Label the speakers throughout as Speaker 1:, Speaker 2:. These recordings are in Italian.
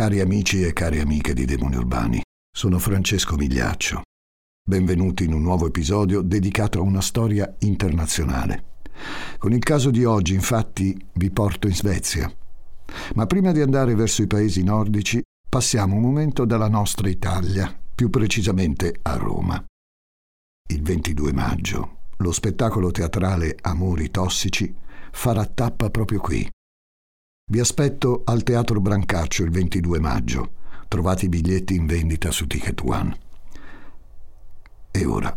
Speaker 1: Cari amici e cari amiche di Demoni Urbani, sono Francesco Migliaccio. Benvenuti in un nuovo episodio dedicato a una storia internazionale. Con il caso di oggi, infatti, vi porto in Svezia. Ma prima di andare verso i paesi nordici, passiamo un momento dalla nostra Italia, più precisamente a Roma. Il 22 maggio, lo spettacolo teatrale Amori tossici farà tappa proprio qui. Vi aspetto al Teatro Brancaccio il 22 maggio. Trovate i biglietti in vendita su Ticket One. E ora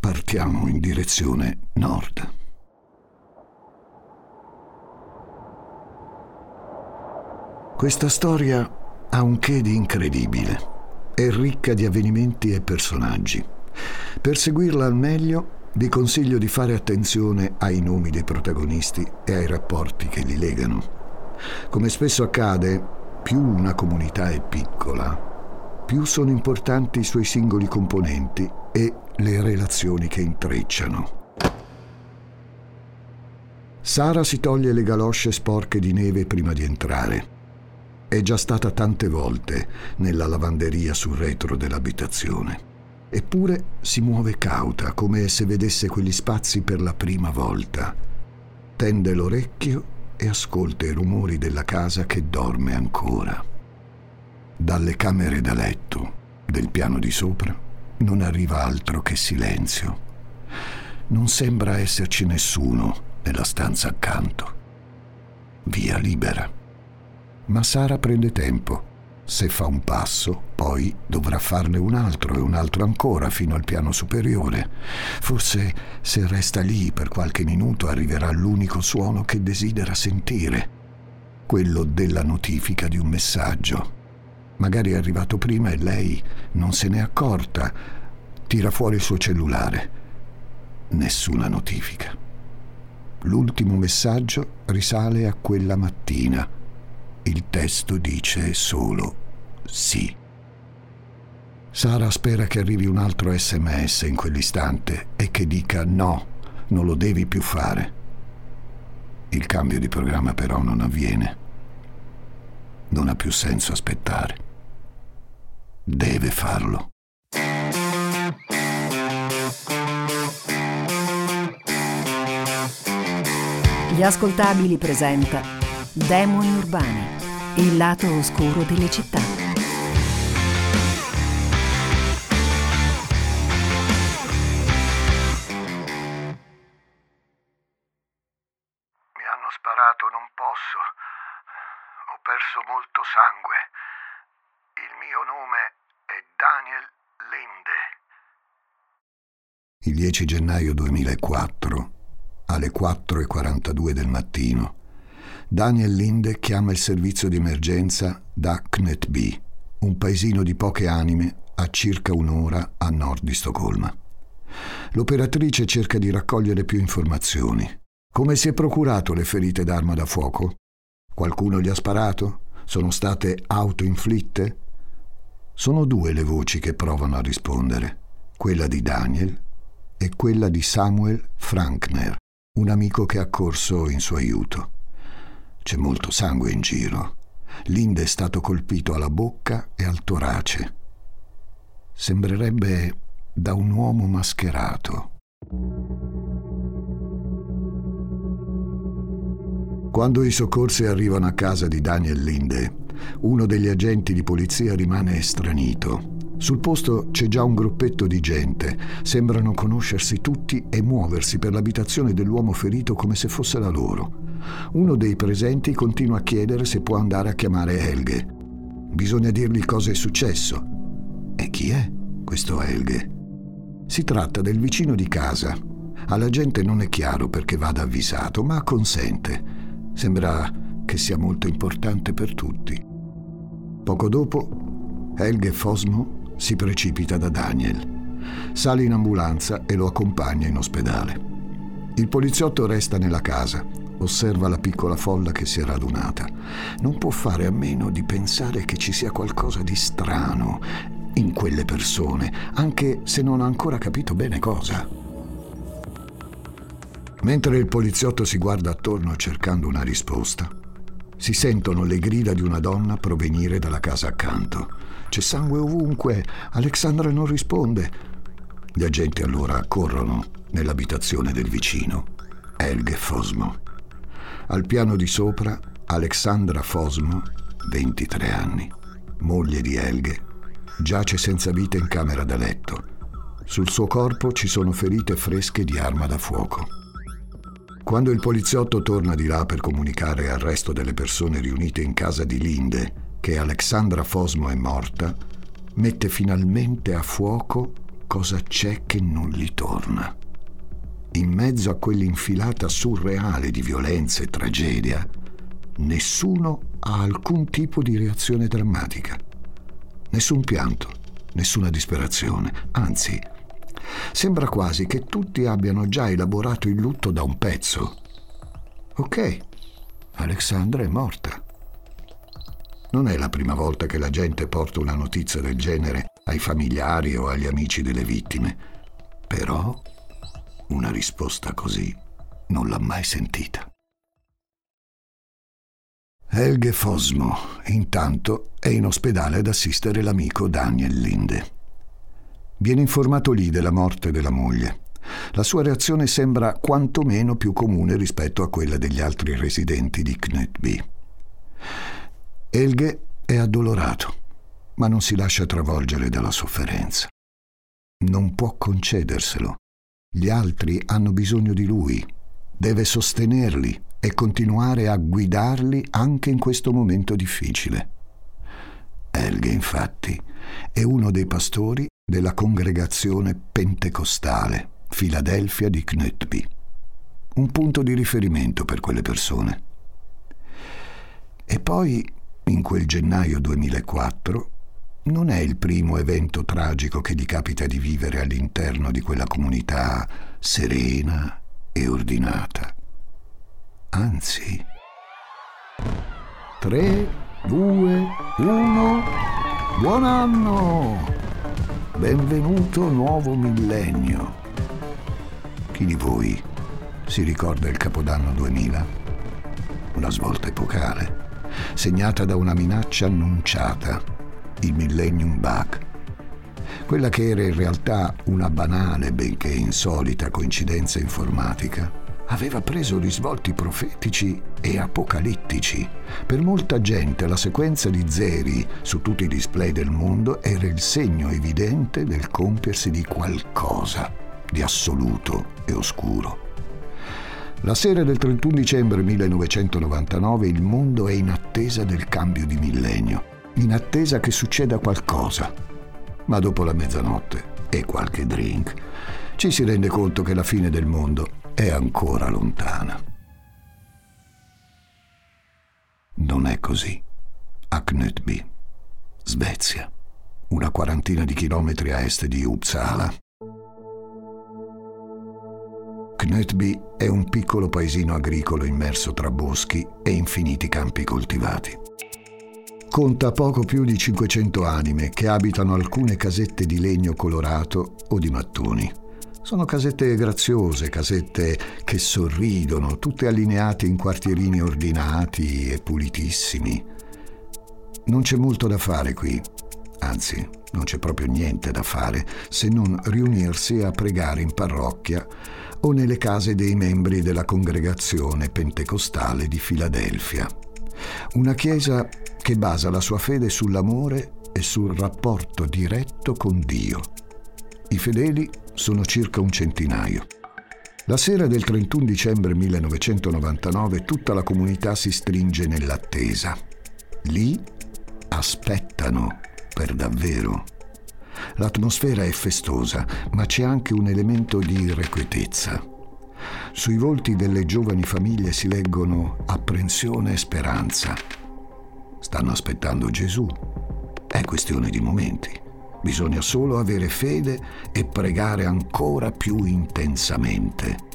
Speaker 1: partiamo in direzione nord. Questa storia ha un che di incredibile. È ricca di avvenimenti e personaggi. Per seguirla al meglio vi consiglio di fare attenzione ai nomi dei protagonisti e ai rapporti che li legano. Come spesso accade, più una comunità è piccola, più sono importanti i suoi singoli componenti e le relazioni che intrecciano. Sara si toglie le galosce sporche di neve prima di entrare. È già stata tante volte nella lavanderia sul retro dell'abitazione. Eppure si muove cauta, come se vedesse quegli spazi per la prima volta. Tende l'orecchio e ascolta i rumori della casa che dorme ancora. Dalle camere da letto del piano di sopra non arriva altro che silenzio. Non sembra esserci nessuno nella stanza accanto. Via libera. Ma Sara prende tempo se fa un passo, poi dovrà farne un altro e un altro ancora fino al piano superiore. Forse se resta lì per qualche minuto arriverà l'unico suono che desidera sentire, quello della notifica di un messaggio. Magari è arrivato prima e lei non se n'è accorta. Tira fuori il suo cellulare. Nessuna notifica. L'ultimo messaggio risale a quella mattina il testo dice solo sì. Sara spera che arrivi un altro sms in quell'istante e che dica no, non lo devi più fare. Il cambio di programma però non avviene. Non ha più senso aspettare. Deve farlo.
Speaker 2: Gli ascoltabili presenta Demoni urbani, il lato oscuro delle città.
Speaker 1: 10 gennaio 2004, alle 4.42 del mattino, Daniel Linde chiama il servizio di emergenza da Knetby, un paesino di poche anime a circa un'ora a nord di Stoccolma. L'operatrice cerca di raccogliere più informazioni. Come si è procurato le ferite d'arma da fuoco? Qualcuno gli ha sparato? Sono state autoinflitte? Sono due le voci che provano a rispondere, quella di Daniel e quella di Samuel Frankner, un amico che ha corso in suo aiuto. C'è molto sangue in giro. Linde è stato colpito alla bocca e al torace. Sembrerebbe da un uomo mascherato. Quando i soccorsi arrivano a casa di Daniel Linde, uno degli agenti di polizia rimane estranito. Sul posto c'è già un gruppetto di gente. Sembrano conoscersi tutti e muoversi per l'abitazione dell'uomo ferito come se fosse la loro. Uno dei presenti continua a chiedere se può andare a chiamare Helge. Bisogna dirgli cosa è successo. E chi è questo Helge? Si tratta del vicino di casa. Alla gente non è chiaro perché vada avvisato, ma consente. Sembra che sia molto importante per tutti. Poco dopo, Helge Fosmo si precipita da Daniel. Sale in ambulanza e lo accompagna in ospedale. Il poliziotto resta nella casa osserva la piccola folla che si è radunata. Non può fare a meno di pensare che ci sia qualcosa di strano in quelle persone, anche se non ha ancora capito bene cosa. Mentre il poliziotto si guarda attorno cercando una risposta, Si sentono le grida di una donna provenire dalla casa accanto. C'è sangue ovunque. Alexandra non risponde. Gli agenti allora corrono nell'abitazione del vicino, Helge Fosmo. Al piano di sopra, Alexandra Fosmo, 23 anni, moglie di Helge, giace senza vita in camera da letto. Sul suo corpo ci sono ferite fresche di arma da fuoco. Quando il poliziotto torna di là per comunicare al resto delle persone riunite in casa di Linde che Alexandra Fosmo è morta, mette finalmente a fuoco cosa c'è che non gli torna. In mezzo a quell'infilata surreale di violenza e tragedia, nessuno ha alcun tipo di reazione drammatica. Nessun pianto, nessuna disperazione, anzi, sembra quasi che tutti abbiano già elaborato il lutto da un pezzo. Ok, Alexandra è morta. Non è la prima volta che la gente porta una notizia del genere ai familiari o agli amici delle vittime, però una risposta così non l'ha mai sentita. Helge Fosmo, intanto, è in ospedale ad assistere l'amico Daniel Linde. Viene informato lì della morte della moglie. La sua reazione sembra quantomeno più comune rispetto a quella degli altri residenti di Knutby. Helge è addolorato, ma non si lascia travolgere dalla sofferenza. Non può concederselo. Gli altri hanno bisogno di lui. Deve sostenerli e continuare a guidarli anche in questo momento difficile. Helge, infatti, è uno dei pastori della congregazione pentecostale Filadelfia di Knutby, un punto di riferimento per quelle persone. E poi, in quel gennaio 2004, non è il primo evento tragico che gli capita di vivere all'interno di quella comunità serena e ordinata. Anzi, 3, 2, 1, buon anno! Benvenuto nuovo millennio. Chi di voi si ricorda il Capodanno 2000? Una svolta epocale, segnata da una minaccia annunciata, il Millennium Bug. Quella che era in realtà una banale, benché insolita coincidenza informatica aveva preso risvolti profetici e apocalittici. Per molta gente la sequenza di zeri su tutti i display del mondo era il segno evidente del compiersi di qualcosa di assoluto e oscuro. La sera del 31 dicembre 1999 il mondo è in attesa del cambio di millennio, in attesa che succeda qualcosa. Ma dopo la mezzanotte e qualche drink, ci si rende conto che la fine del mondo è ancora lontana. Non è così. A Knutby, Svezia, una quarantina di chilometri a est di Uppsala. Knutby è un piccolo paesino agricolo immerso tra boschi e infiniti campi coltivati. Conta poco più di 500 anime che abitano alcune casette di legno colorato o di mattoni. Sono casette graziose, casette che sorridono, tutte allineate in quartierini ordinati e pulitissimi. Non c'è molto da fare qui, anzi non c'è proprio niente da fare se non riunirsi a pregare in parrocchia o nelle case dei membri della congregazione pentecostale di Filadelfia. Una chiesa che basa la sua fede sull'amore e sul rapporto diretto con Dio. I fedeli sono circa un centinaio. La sera del 31 dicembre 1999 tutta la comunità si stringe nell'attesa. Lì aspettano per davvero. L'atmosfera è festosa, ma c'è anche un elemento di irrequietezza. Sui volti delle giovani famiglie si leggono apprensione e speranza. Stanno aspettando Gesù. È questione di momenti. Bisogna solo avere fede e pregare ancora più intensamente.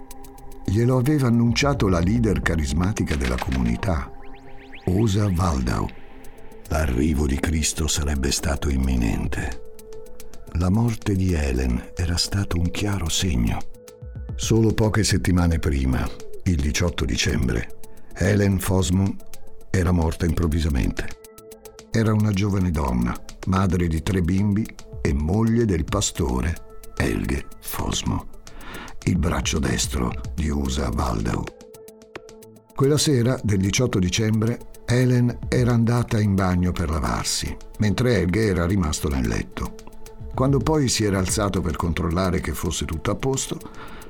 Speaker 1: Glielo aveva annunciato la leader carismatica della comunità, Osa Waldau. L'arrivo di Cristo sarebbe stato imminente. La morte di Helen era stato un chiaro segno. Solo poche settimane prima, il 18 dicembre, Helen Fosmon era morta improvvisamente. Era una giovane donna, madre di tre bimbi e moglie del pastore Helge Fosmo, il braccio destro di Usa Waldau. Quella sera del 18 dicembre Helen era andata in bagno per lavarsi, mentre Helge era rimasto nel letto. Quando poi si era alzato per controllare che fosse tutto a posto,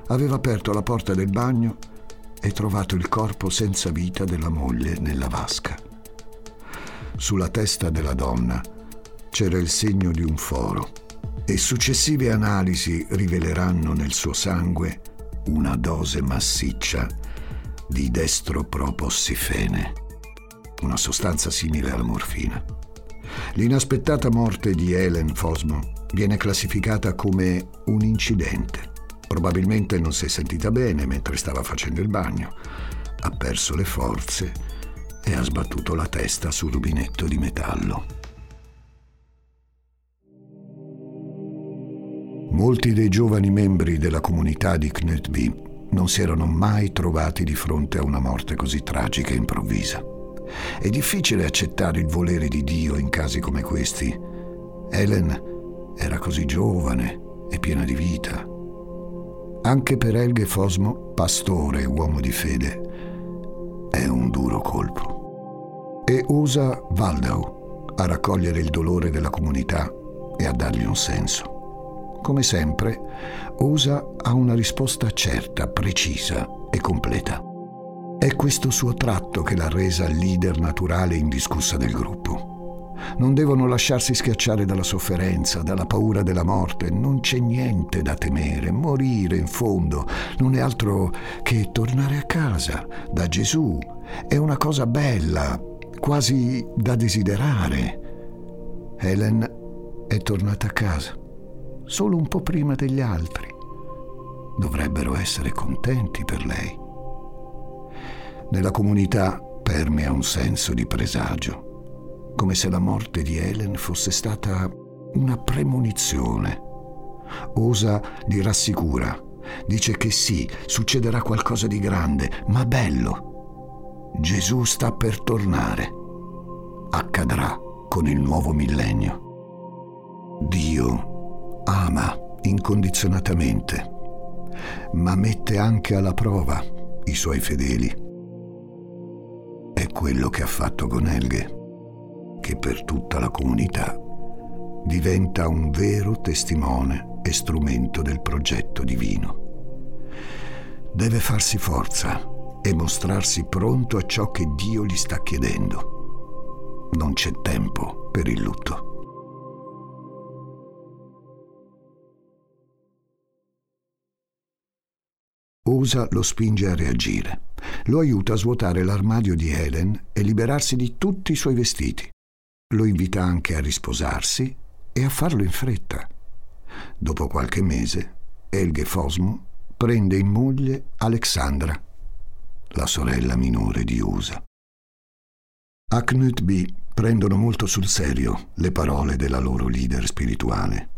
Speaker 1: aveva aperto la porta del bagno e trovato il corpo senza vita della moglie nella vasca. Sulla testa della donna c'era il segno di un foro e successive analisi riveleranno nel suo sangue una dose massiccia di destropropossifene, una sostanza simile alla morfina. L'inaspettata morte di Helen Fosmo viene classificata come un incidente. Probabilmente non si è sentita bene mentre stava facendo il bagno, ha perso le forze e ha sbattuto la testa sul rubinetto di metallo. Molti dei giovani membri della comunità di Knutby non si erano mai trovati di fronte a una morte così tragica e improvvisa. È difficile accettare il volere di Dio in casi come questi. Helen era così giovane e piena di vita. Anche per Helge Fosmo, pastore e uomo di fede, è un duro colpo. E usa Waldau a raccogliere il dolore della comunità e a dargli un senso. Come sempre, Usa ha una risposta certa, precisa e completa. È questo suo tratto che l'ha resa leader naturale indiscussa del gruppo. Non devono lasciarsi schiacciare dalla sofferenza, dalla paura della morte. Non c'è niente da temere. Morire, in fondo, non è altro che tornare a casa, da Gesù. È una cosa bella, quasi da desiderare. Helen è tornata a casa solo un po' prima degli altri. Dovrebbero essere contenti per lei. Nella comunità permea un senso di presagio, come se la morte di Helen fosse stata una premonizione. Osa li rassicura, dice che sì, succederà qualcosa di grande, ma bello. Gesù sta per tornare. Accadrà con il nuovo millennio. Dio ama incondizionatamente, ma mette anche alla prova i suoi fedeli. È quello che ha fatto con Helge, che per tutta la comunità diventa un vero testimone e strumento del progetto divino. Deve farsi forza e mostrarsi pronto a ciò che Dio gli sta chiedendo. Non c'è tempo per il lutto. Osa lo spinge a reagire. Lo aiuta a svuotare l'armadio di Helen e liberarsi di tutti i suoi vestiti. Lo invita anche a risposarsi e a farlo in fretta. Dopo qualche mese, Helge Fosmo prende in moglie Alexandra, la sorella minore di Usa. A Knutby prendono molto sul serio le parole della loro leader spirituale.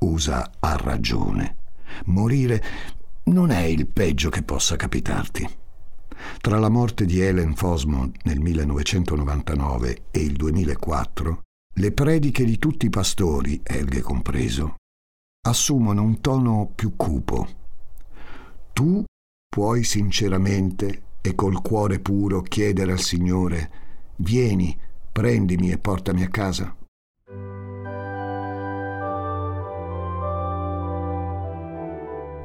Speaker 1: Usa ha ragione. Morire non è il peggio che possa capitarti. Tra la morte di Helen Fosmond nel 1999 e il 2004, le prediche di tutti i pastori, Helge compreso, assumono un tono più cupo. Tu puoi sinceramente e col cuore puro chiedere al Signore, vieni, prendimi e portami a casa?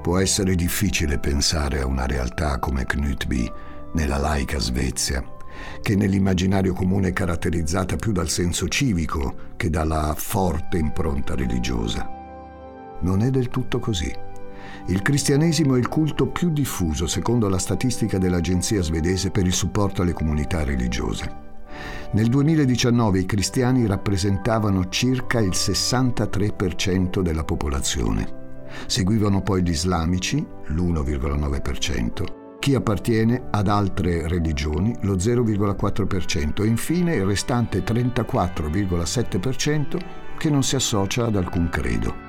Speaker 1: Può essere difficile pensare a una realtà come Knutby nella laica Svezia, che nell'immaginario comune è caratterizzata più dal senso civico che dalla forte impronta religiosa. Non è del tutto così. Il cristianesimo è il culto più diffuso secondo la statistica dell'Agenzia svedese per il supporto alle comunità religiose. Nel 2019 i cristiani rappresentavano circa il 63% della popolazione. Seguivano poi gli islamici, l'1,9%, chi appartiene ad altre religioni, lo 0,4% e infine il restante 34,7% che non si associa ad alcun credo.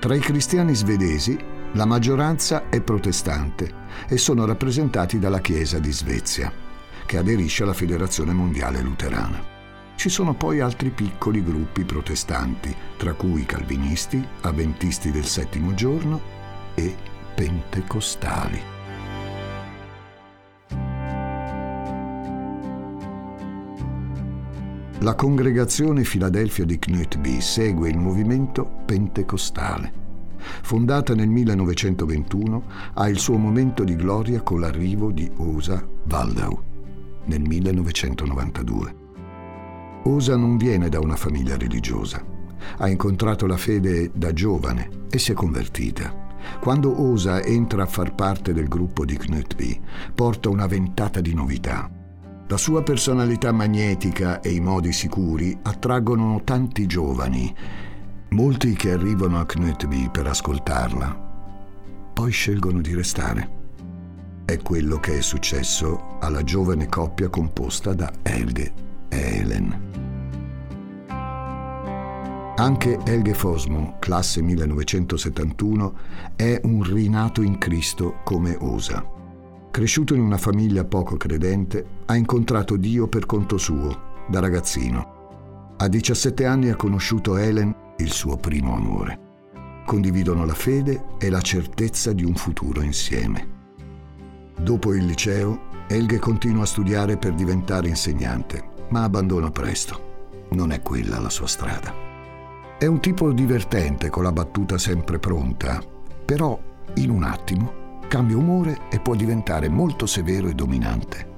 Speaker 1: Tra i cristiani svedesi la maggioranza è protestante e sono rappresentati dalla Chiesa di Svezia. che aderisce alla Federazione Mondiale Luterana. Ci sono poi altri piccoli gruppi protestanti, tra cui calvinisti, avventisti del settimo giorno e pentecostali. La congregazione Filadelfia di Knutby segue il movimento pentecostale. Fondata nel 1921, ha il suo momento di gloria con l'arrivo di Osa Waldau nel 1992. Osa non viene da una famiglia religiosa. Ha incontrato la fede da giovane e si è convertita. Quando Osa entra a far parte del gruppo di Knutby, porta una ventata di novità. La sua personalità magnetica e i modi sicuri attraggono tanti giovani, molti che arrivano a Knutby per ascoltarla, poi scelgono di restare. È quello che è successo alla giovane coppia composta da Helge e Helen. Anche Helge Fosmo, classe 1971, è un rinato in Cristo come osa. Cresciuto in una famiglia poco credente, ha incontrato Dio per conto suo, da ragazzino. A 17 anni ha conosciuto Helen, il suo primo amore. Condividono la fede e la certezza di un futuro insieme. Dopo il liceo, Helge continua a studiare per diventare insegnante, ma abbandona presto. Non è quella la sua strada. È un tipo divertente con la battuta sempre pronta, però in un attimo cambia umore e può diventare molto severo e dominante.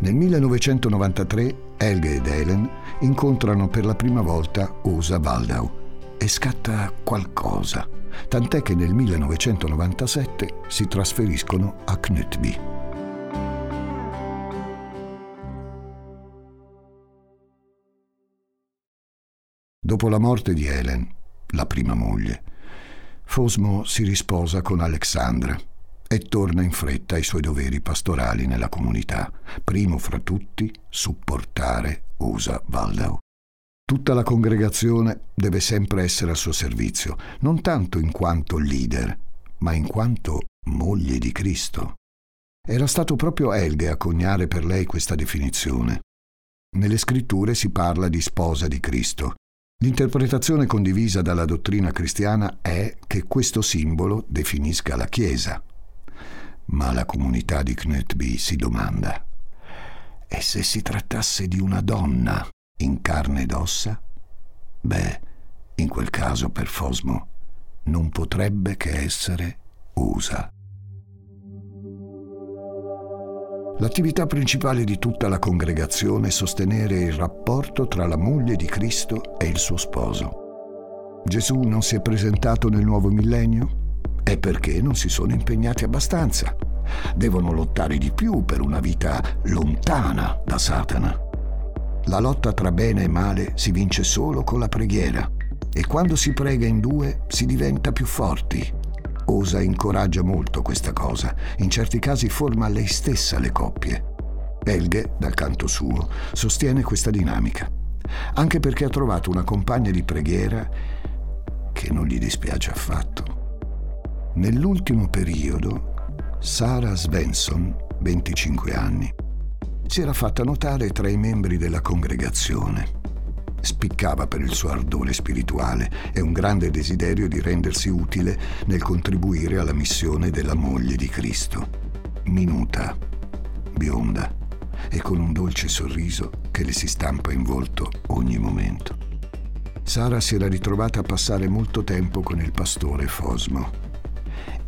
Speaker 1: Nel 1993 Helge ed Helen incontrano per la prima volta Osa Waldau e scatta qualcosa, tant'è che nel 1997 si trasferiscono a Knutby. Dopo la morte di Helen, la prima moglie, Fosmo si risposa con Alexandra e torna in fretta ai suoi doveri pastorali nella comunità, primo fra tutti supportare Usa Waldau. Tutta la congregazione deve sempre essere al suo servizio, non tanto in quanto leader, ma in quanto moglie di Cristo. Era stato proprio Helge a coniare per lei questa definizione. Nelle scritture si parla di sposa di Cristo. L'interpretazione condivisa dalla dottrina cristiana è che questo simbolo definisca la Chiesa, ma la comunità di Knutby si domanda, e se si trattasse di una donna in carne ed ossa? Beh, in quel caso per Fosmo non potrebbe che essere USA. L'attività principale di tutta la congregazione è sostenere il rapporto tra la moglie di Cristo e il suo sposo. Gesù non si è presentato nel nuovo millennio? È perché non si sono impegnati abbastanza. Devono lottare di più per una vita lontana da Satana. La lotta tra bene e male si vince solo con la preghiera e quando si prega in due si diventa più forti. Osa incoraggia molto questa cosa, in certi casi forma lei stessa le coppie. Helge, dal canto suo, sostiene questa dinamica, anche perché ha trovato una compagna di preghiera che non gli dispiace affatto. Nell'ultimo periodo, Sara Svensson, 25 anni, si era fatta notare tra i membri della congregazione. Spiccava per il suo ardore spirituale e un grande desiderio di rendersi utile nel contribuire alla missione della moglie di Cristo. Minuta, bionda e con un dolce sorriso che le si stampa in volto ogni momento. Sara si era ritrovata a passare molto tempo con il pastore Fosmo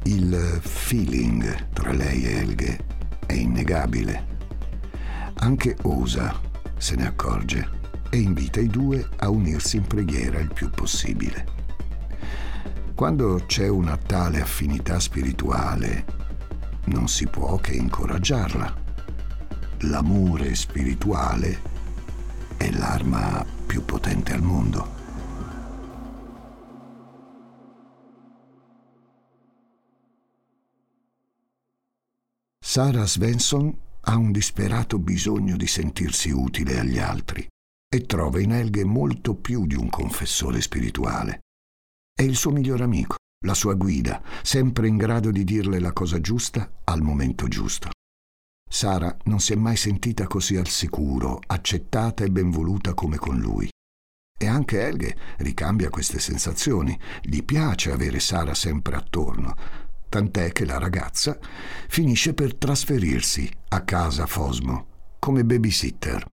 Speaker 1: il feeling tra lei e Helge è innegabile. Anche Osa se ne accorge e invita i due a unirsi in preghiera il più possibile. Quando c'è una tale affinità spirituale, non si può che incoraggiarla. L'amore spirituale è l'arma più potente al mondo. Sara Svensson ha un disperato bisogno di sentirsi utile agli altri e trova in Helge molto più di un confessore spirituale. È il suo miglior amico, la sua guida, sempre in grado di dirle la cosa giusta al momento giusto. Sara non si è mai sentita così al sicuro, accettata e benvoluta come con lui. E anche Helge ricambia queste sensazioni. Gli piace avere Sara sempre attorno, tant'è che la ragazza finisce per trasferirsi a casa Fosmo come babysitter.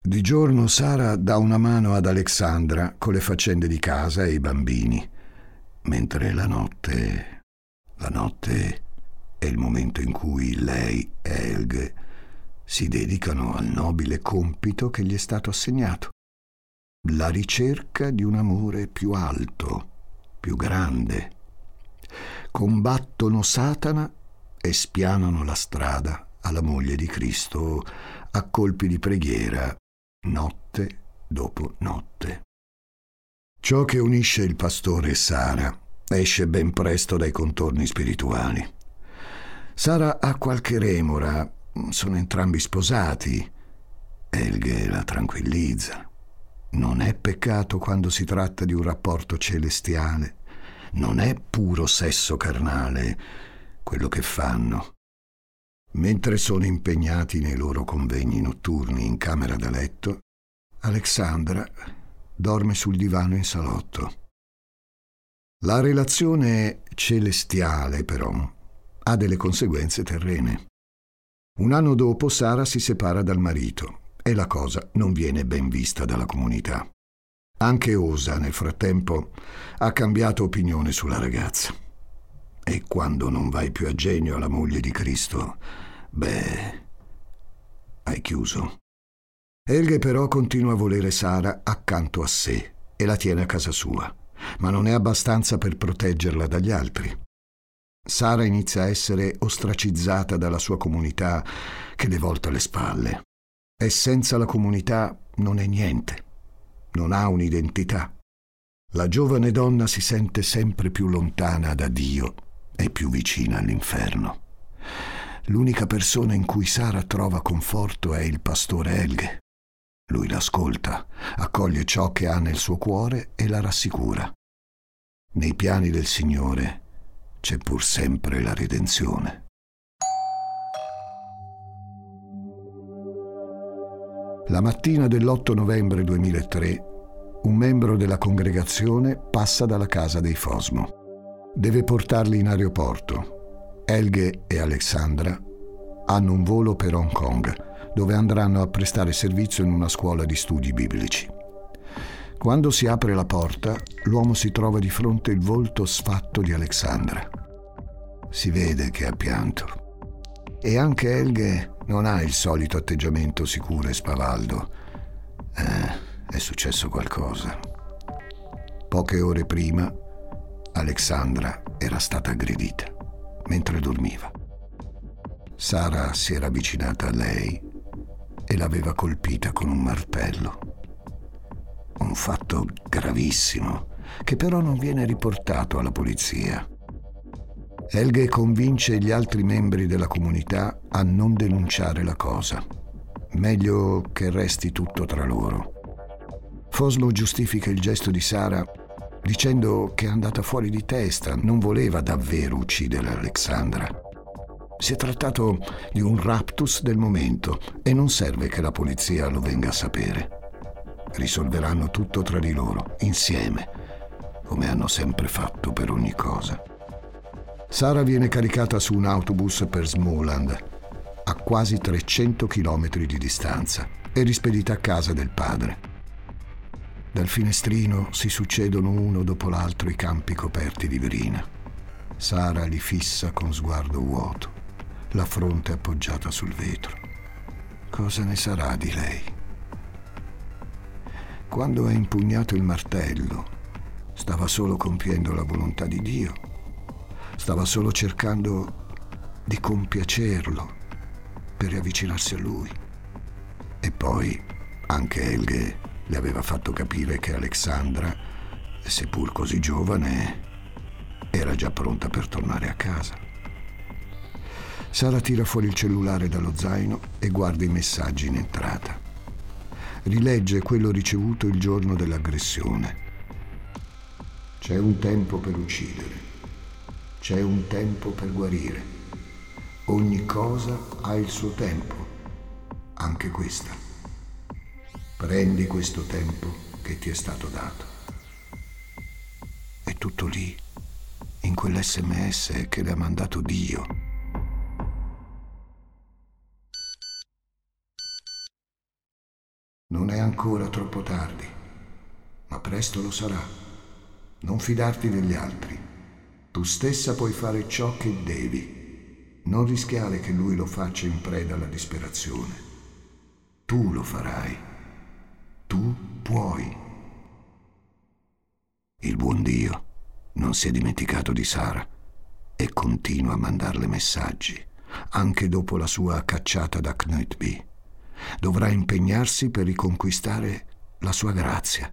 Speaker 1: Di giorno Sara dà una mano ad Alexandra con le faccende di casa e i bambini, mentre la notte... la notte è il momento in cui lei e Helge si dedicano al nobile compito che gli è stato assegnato, la ricerca di un amore più alto, più grande. Combattono Satana e spianano la strada alla moglie di Cristo a colpi di preghiera, notte dopo notte. Ciò che unisce il pastore e Sara esce ben presto dai contorni spirituali. Sara ha qualche remora, sono entrambi sposati. Elghe la tranquillizza. Non è peccato quando si tratta di un rapporto celestiale. Non è puro sesso carnale quello che fanno. Mentre sono impegnati nei loro convegni notturni in camera da letto, Alexandra dorme sul divano in salotto. La relazione celestiale, però, ha delle conseguenze terrene. Un anno dopo Sara si separa dal marito e la cosa non viene ben vista dalla comunità. Anche Osa, nel frattempo, ha cambiato opinione sulla ragazza. E quando non vai più a genio alla moglie di Cristo, beh, hai chiuso. Elghe però continua a volere Sara accanto a sé e la tiene a casa sua, ma non è abbastanza per proteggerla dagli altri. Sara inizia a essere ostracizzata dalla sua comunità che le volta le spalle. E senza la comunità non è niente, non ha un'identità. La giovane donna si sente sempre più lontana da Dio e più vicina all'inferno. L'unica persona in cui Sara trova conforto è il pastore Helge. Lui l'ascolta, accoglie ciò che ha nel suo cuore e la rassicura. Nei piani del Signore c'è pur sempre la redenzione. La mattina dell'8 novembre 2003 un membro della congregazione passa dalla casa dei Fosmo. Deve portarli in aeroporto. Elghe e Alexandra hanno un volo per Hong Kong, dove andranno a prestare servizio in una scuola di studi biblici. Quando si apre la porta, l'uomo si trova di fronte il volto sfatto di Alexandra. Si vede che ha pianto. E anche Helge non ha il solito atteggiamento sicuro e spavaldo. Eh, è successo qualcosa. Poche ore prima, Alexandra era stata aggredita mentre dormiva. Sara si era avvicinata a lei e l'aveva colpita con un martello. Un fatto gravissimo che però non viene riportato alla polizia. Helge convince gli altri membri della comunità a non denunciare la cosa. Meglio che resti tutto tra loro. Fosmo giustifica il gesto di Sara dicendo che è andata fuori di testa, non voleva davvero uccidere Alexandra. Si è trattato di un raptus del momento e non serve che la polizia lo venga a sapere risolveranno tutto tra di loro, insieme, come hanno sempre fatto per ogni cosa. Sara viene caricata su un autobus per Smoland, a quasi 300 km di distanza, e rispedita a casa del padre. Dal finestrino si succedono uno dopo l'altro i campi coperti di verina. Sara li fissa con sguardo vuoto, la fronte appoggiata sul vetro. Cosa ne sarà di lei? Quando ha impugnato il martello, stava solo compiendo la volontà di Dio, stava solo cercando di compiacerlo per riavvicinarsi a lui. E poi anche Helge le aveva fatto capire che Alexandra, seppur così giovane, era già pronta per tornare a casa. Sara tira fuori il cellulare dallo zaino e guarda i messaggi in entrata rilegge quello ricevuto il giorno dell'aggressione. C'è un tempo per uccidere, c'è un tempo per guarire, Ogni cosa ha il suo tempo, anche questa. Prendi questo tempo che ti è stato dato. È tutto lì, in quell'SMS che le ha mandato Dio. Non è ancora troppo tardi, ma presto lo sarà. Non fidarti degli altri. Tu stessa puoi fare ciò che devi non rischiare che lui lo faccia in preda alla disperazione. Tu lo farai. Tu puoi. Il buon Dio non si è dimenticato di Sara e continua a mandarle messaggi, anche dopo la sua cacciata da Knutby. Dovrà impegnarsi per riconquistare la sua grazia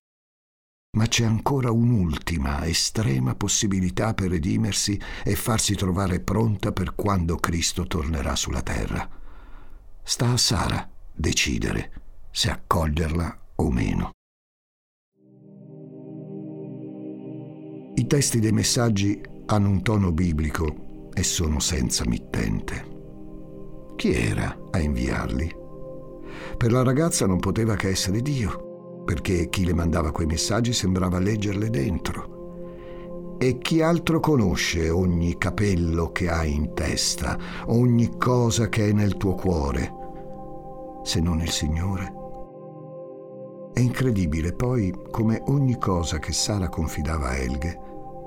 Speaker 1: ma c'è ancora un'ultima, estrema possibilità per redimersi e farsi trovare pronta per quando Cristo tornerà sulla terra. Sta a Sara decidere se accoglierla o meno. I testi dei messaggi hanno un tono biblico e sono senza mittente. Chi era a inviarli? Per la ragazza non poteva che essere Dio perché chi le mandava quei messaggi sembrava leggerle dentro. E chi altro conosce ogni capello che hai in testa, ogni cosa che è nel tuo cuore, se non il Signore? È incredibile poi come ogni cosa che Sara confidava a Elghe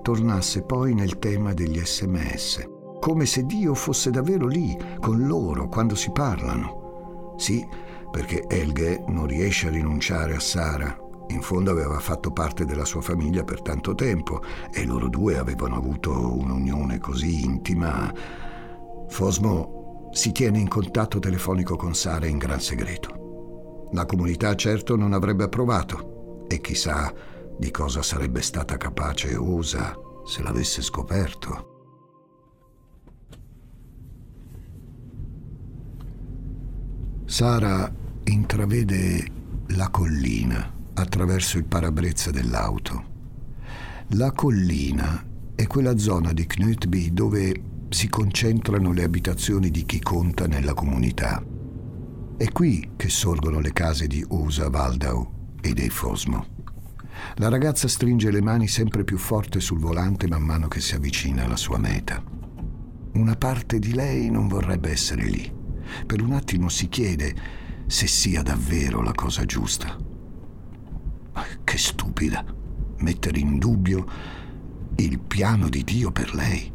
Speaker 1: tornasse poi nel tema degli sms, come se Dio fosse davvero lì con loro quando si parlano. Sì, perché Elge non riesce a rinunciare a Sara. In fondo aveva fatto parte della sua famiglia per tanto tempo e loro due avevano avuto un'unione così intima. Fosmo si tiene in contatto telefonico con Sara in gran segreto. La comunità certo non avrebbe approvato e chissà di cosa sarebbe stata capace Usa se l'avesse scoperto. Sara intravede la collina attraverso il parabrezza dell'auto. La collina è quella zona di Knutby dove si concentrano le abitazioni di chi conta nella comunità. È qui che sorgono le case di Usa Waldau e dei Fosmo. La ragazza stringe le mani sempre più forte sul volante man mano che si avvicina alla sua meta. Una parte di lei non vorrebbe essere lì per un attimo si chiede se sia davvero la cosa giusta. Che stupida mettere in dubbio il piano di Dio per lei.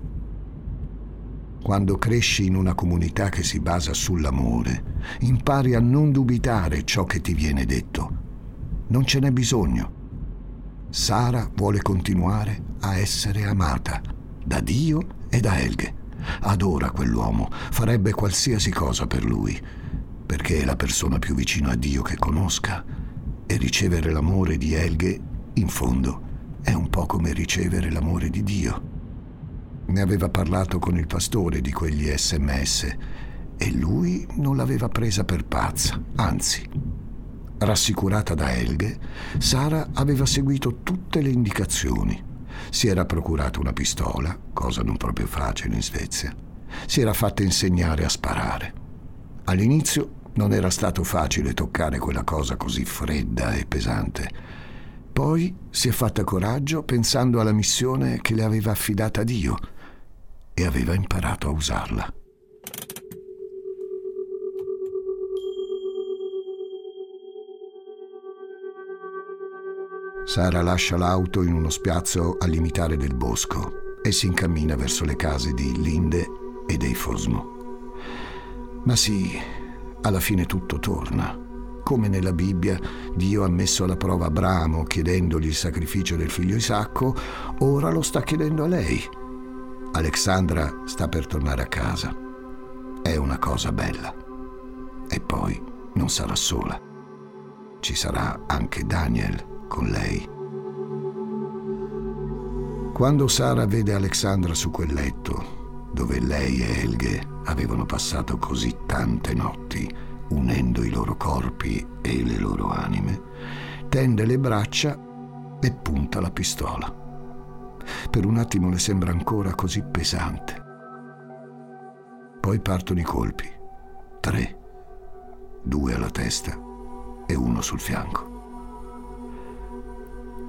Speaker 1: Quando cresci in una comunità che si basa sull'amore, impari a non dubitare ciò che ti viene detto. Non ce n'è bisogno. Sara vuole continuare a essere amata da Dio e da Helge. Adora quell'uomo, farebbe qualsiasi cosa per lui, perché è la persona più vicina a Dio che conosca. E ricevere l'amore di Helge, in fondo, è un po' come ricevere l'amore di Dio. Ne aveva parlato con il pastore di quegli sms e lui non l'aveva presa per pazza, anzi. Rassicurata da Helge, Sara aveva seguito tutte le indicazioni si era procurato una pistola, cosa non proprio facile in Svezia. Si era fatta insegnare a sparare. All'inizio non era stato facile toccare quella cosa così fredda e pesante. Poi si è fatta coraggio pensando alla missione che le aveva affidata Dio e aveva imparato a usarla. Sara lascia l'auto in uno spiazzo al limitare del bosco e si incammina verso le case di Linde e dei Fosmo. Ma sì, alla fine tutto torna. Come nella Bibbia Dio ha messo alla prova Abramo chiedendogli il sacrificio del figlio Isacco, ora lo sta chiedendo a lei. Alexandra sta per tornare a casa. È una cosa bella. E poi non sarà sola. Ci sarà anche Daniel con lei. Quando Sara vede Alexandra su quel letto, dove lei e Helge avevano passato così tante notti, unendo i loro corpi e le loro anime, tende le braccia e punta la pistola. Per un attimo le sembra ancora così pesante. Poi partono i colpi. Tre. Due alla testa e uno sul fianco.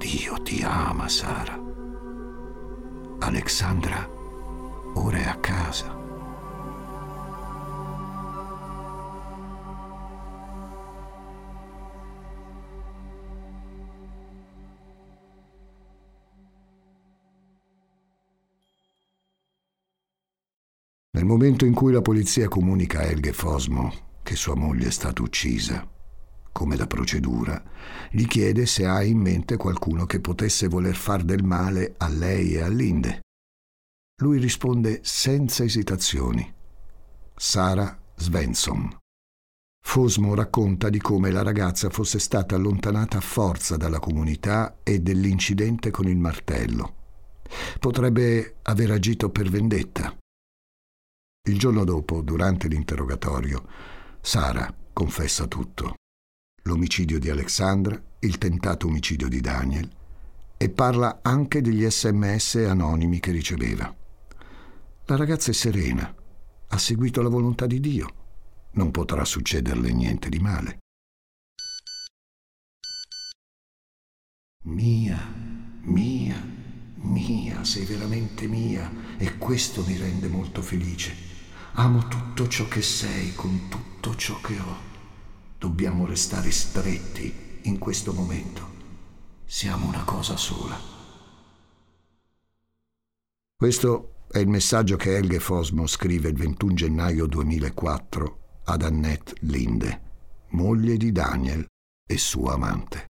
Speaker 1: Dio ti ama, Sara. Alexandra ora è a casa. Nel momento in cui la polizia comunica a Elge Fosmo che sua moglie è stata uccisa, come da procedura, gli chiede se ha in mente qualcuno che potesse voler far del male a lei e a Linde. Lui risponde senza esitazioni. Sara Svensson. Fosmo racconta di come la ragazza fosse stata allontanata a forza dalla comunità e dell'incidente con il martello. Potrebbe aver agito per vendetta. Il giorno dopo, durante l'interrogatorio, Sara confessa tutto l'omicidio di Alexandra, il tentato omicidio di Daniel e parla anche degli sms anonimi che riceveva. La ragazza è serena, ha seguito la volontà di Dio, non potrà succederle niente di male. Mia, mia, mia, sei veramente mia e questo mi rende molto felice. Amo tutto ciò che sei con tutto ciò che ho. Dobbiamo restare stretti in questo momento. Siamo una cosa sola. Questo è il messaggio che Helge Fosmo scrive il 21 gennaio 2004 ad Annette Linde, moglie di Daniel e sua amante.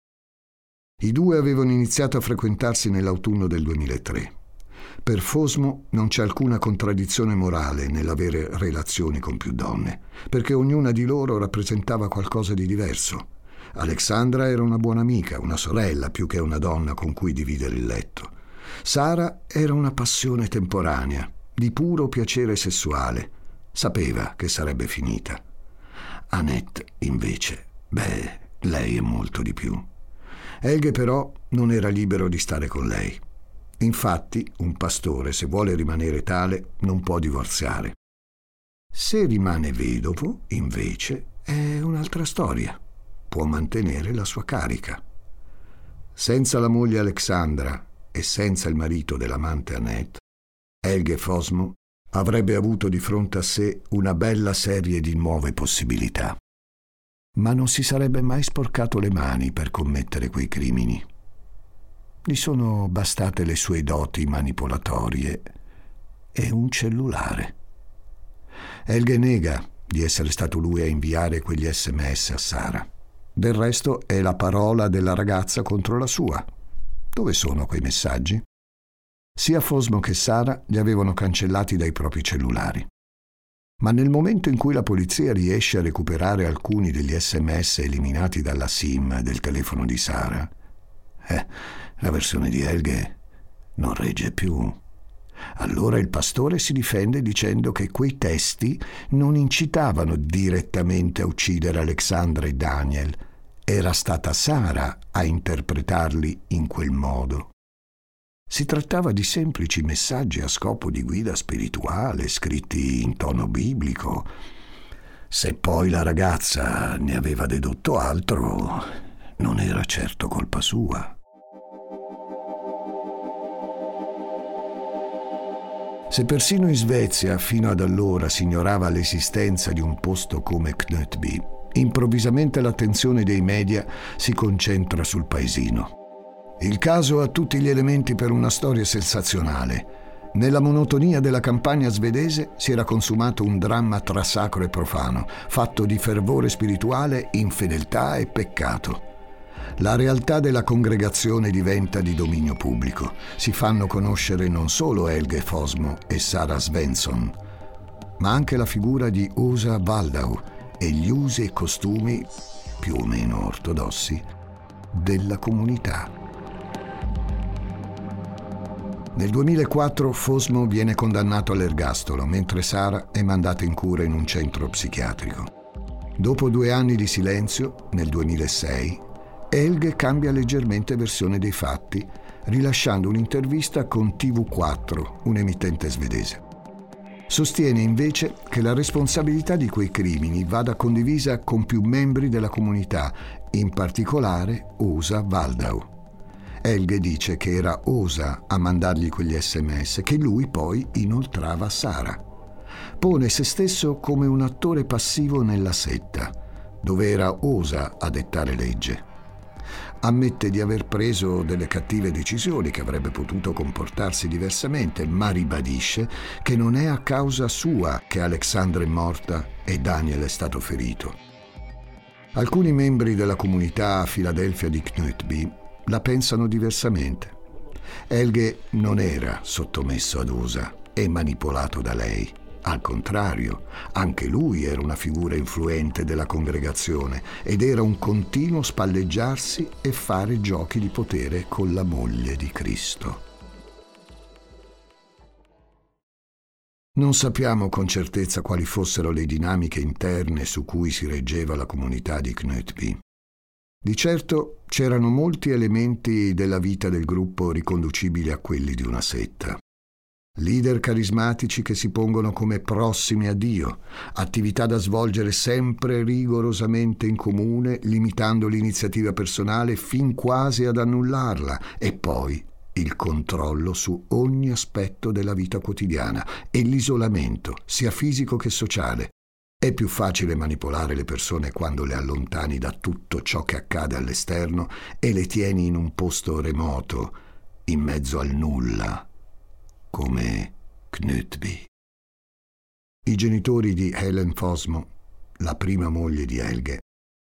Speaker 1: I due avevano iniziato a frequentarsi nell'autunno del 2003. Per Fosmo non c'è alcuna contraddizione morale nell'avere relazioni con più donne, perché ognuna di loro rappresentava qualcosa di diverso. Alexandra era una buona amica, una sorella più che una donna con cui dividere il letto. Sara era una passione temporanea, di puro piacere sessuale. Sapeva che sarebbe finita. Annette, invece, beh, lei è molto di più. Helge però non era libero di stare con lei. Infatti, un pastore, se vuole rimanere tale, non può divorziare. Se rimane vedovo, invece, è un'altra storia. Può mantenere la sua carica. Senza la moglie Alexandra e senza il marito dell'amante Annette, Helge Fosmo avrebbe avuto di fronte a sé una bella serie di nuove possibilità. Ma non si sarebbe mai sporcato le mani per commettere quei crimini. Gli sono bastate le sue doti manipolatorie e un cellulare. Elge nega di essere stato lui a inviare quegli sms a Sara. Del resto è la parola della ragazza contro la sua. Dove sono quei messaggi? Sia Fosmo che Sara li avevano cancellati dai propri cellulari. Ma nel momento in cui la polizia riesce a recuperare alcuni degli sms eliminati dalla SIM del telefono di Sara, eh, la versione di Helge non regge più. Allora il pastore si difende dicendo che quei testi non incitavano direttamente a uccidere Alexandra e Daniel. Era stata Sara a interpretarli in quel modo. Si trattava di semplici messaggi a scopo di guida spirituale, scritti in tono biblico. Se poi la ragazza ne aveva dedotto altro, non era certo colpa sua. Se persino in Svezia fino ad allora si ignorava l'esistenza di un posto come Knutby, improvvisamente l'attenzione dei media si concentra sul paesino. Il caso ha tutti gli elementi per una storia sensazionale. Nella monotonia della campagna svedese si era consumato un dramma tra sacro e profano, fatto di fervore spirituale, infedeltà e peccato. La realtà della congregazione diventa di dominio pubblico. Si fanno conoscere non solo Helge Fosmo e Sara Svensson, ma anche la figura di Usa Waldau e gli usi e costumi, più o meno ortodossi, della comunità. Nel 2004 Fosmo viene condannato all'ergastolo, mentre Sara è mandata in cura in un centro psichiatrico. Dopo due anni di silenzio, nel 2006, Helge cambia leggermente versione dei fatti, rilasciando un'intervista con TV4, un'emittente svedese. Sostiene invece che la responsabilità di quei crimini vada condivisa con più membri della comunità, in particolare Osa Waldau. Elge dice che era Osa a mandargli quegli sms che lui poi inoltrava a Sara. Pone se stesso come un attore passivo nella setta, dove era Osa a dettare legge ammette di aver preso delle cattive decisioni, che avrebbe potuto comportarsi diversamente, ma ribadisce che non è a causa sua che Alexandra è morta e Daniel è stato ferito. Alcuni membri della comunità a Filadelfia di Knutby la pensano diversamente. Elge non era sottomesso ad USA e manipolato da lei. Al contrario, anche lui era una figura influente della congregazione ed era un continuo spalleggiarsi e fare giochi di potere con la moglie di Cristo. Non sappiamo con certezza quali fossero le dinamiche interne su cui si reggeva la comunità di Knutby. Di certo c'erano molti elementi della vita del gruppo riconducibili a quelli di una setta leader carismatici che si pongono come prossimi a Dio, attività da svolgere sempre rigorosamente in comune, limitando l'iniziativa personale fin quasi ad annullarla, e poi il controllo su ogni aspetto della vita quotidiana. E l'isolamento, sia fisico che sociale. È più facile manipolare le persone quando le allontani da tutto ciò che accade all'esterno e le tieni in un posto remoto, in mezzo al nulla, come Knutby. I genitori di Helen Fosmo, la prima moglie di Helge,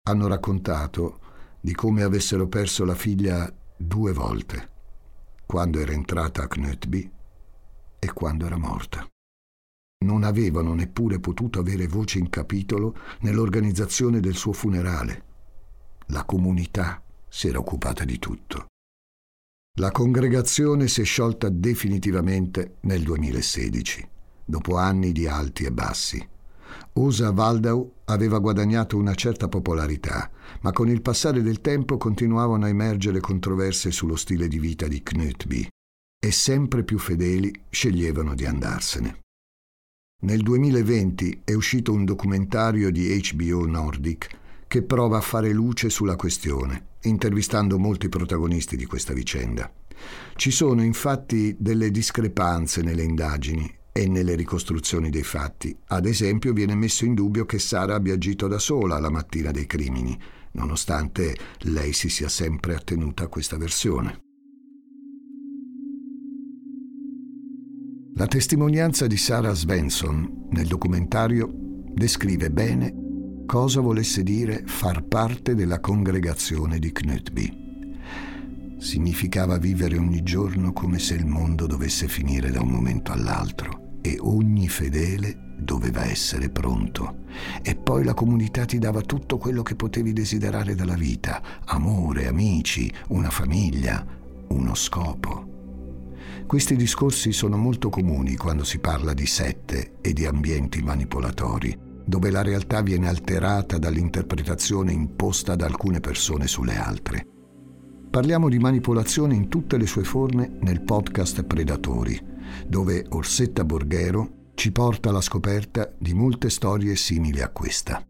Speaker 1: hanno raccontato di come avessero perso la figlia due volte, quando era entrata a Knutby e quando era morta. Non avevano neppure potuto avere voce in capitolo nell'organizzazione del suo funerale. La comunità si era occupata di tutto. La congregazione si è sciolta definitivamente nel 2016, dopo anni di alti e bassi. Usa Waldau aveva guadagnato una certa popolarità, ma con il passare del tempo continuavano a emergere controversie sullo stile di vita di Knutby e sempre più fedeli sceglievano di andarsene. Nel 2020 è uscito un documentario di HBO Nordic che prova a fare luce sulla questione intervistando molti protagonisti di questa vicenda. Ci sono infatti delle discrepanze nelle indagini e nelle ricostruzioni dei fatti. Ad esempio viene messo in dubbio che Sara abbia agito da sola la mattina dei crimini, nonostante lei si sia sempre attenuta a questa versione. La testimonianza di Sara Svensson nel documentario descrive bene cosa volesse dire far parte della congregazione di Knutby. Significava vivere ogni giorno come se il mondo dovesse finire da un momento all'altro e ogni fedele doveva essere pronto. E poi la comunità ti dava tutto quello che potevi desiderare dalla vita, amore, amici, una famiglia, uno scopo. Questi discorsi sono molto comuni quando si parla di sette e di ambienti manipolatori dove la realtà viene alterata dall'interpretazione imposta da alcune persone sulle altre. Parliamo di manipolazione in tutte le sue forme nel podcast Predatori, dove Orsetta Borghero ci porta alla scoperta di molte storie simili a questa.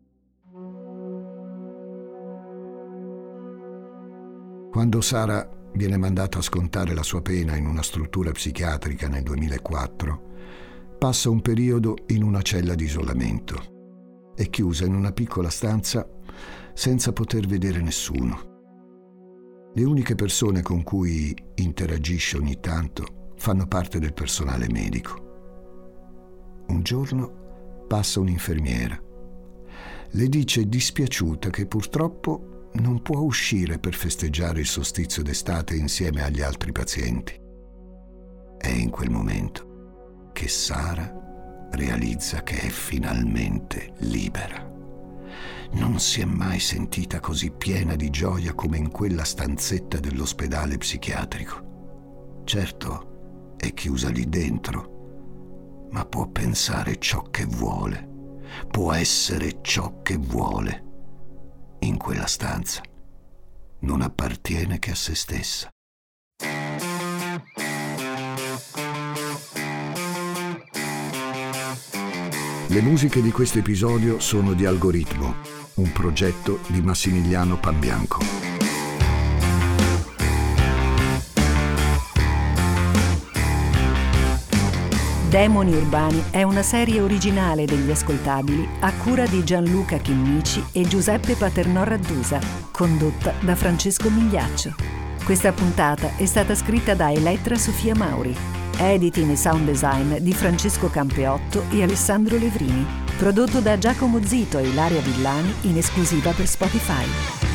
Speaker 1: Quando Sara viene mandata a scontare la sua pena in una struttura psichiatrica nel 2004, passa un periodo in una cella di isolamento è chiusa in una piccola stanza senza poter vedere nessuno. Le uniche persone con cui interagisce ogni tanto fanno parte del personale medico. Un giorno passa un'infermiera. Le dice dispiaciuta che purtroppo non può uscire per festeggiare il solstizio d'estate insieme agli altri pazienti. È in quel momento che Sara realizza che è finalmente libera. Non si è mai sentita così piena di gioia come in quella stanzetta dell'ospedale psichiatrico. Certo, è chiusa lì dentro, ma può pensare ciò che vuole, può essere ciò che vuole. In quella stanza non appartiene che a se stessa. Le musiche di questo episodio sono di Algoritmo, un progetto di Massimiliano Pambianco.
Speaker 2: Demoni Urbani è una serie originale degli ascoltabili a cura di Gianluca Chinnici e Giuseppe Paternò Raddusa, condotta da Francesco Migliaccio. Questa puntata è stata scritta da Elettra Sofia Mauri editing e sound design di Francesco Campeotto e Alessandro Levrini, prodotto da Giacomo Zito e Ilaria Villani in esclusiva per Spotify.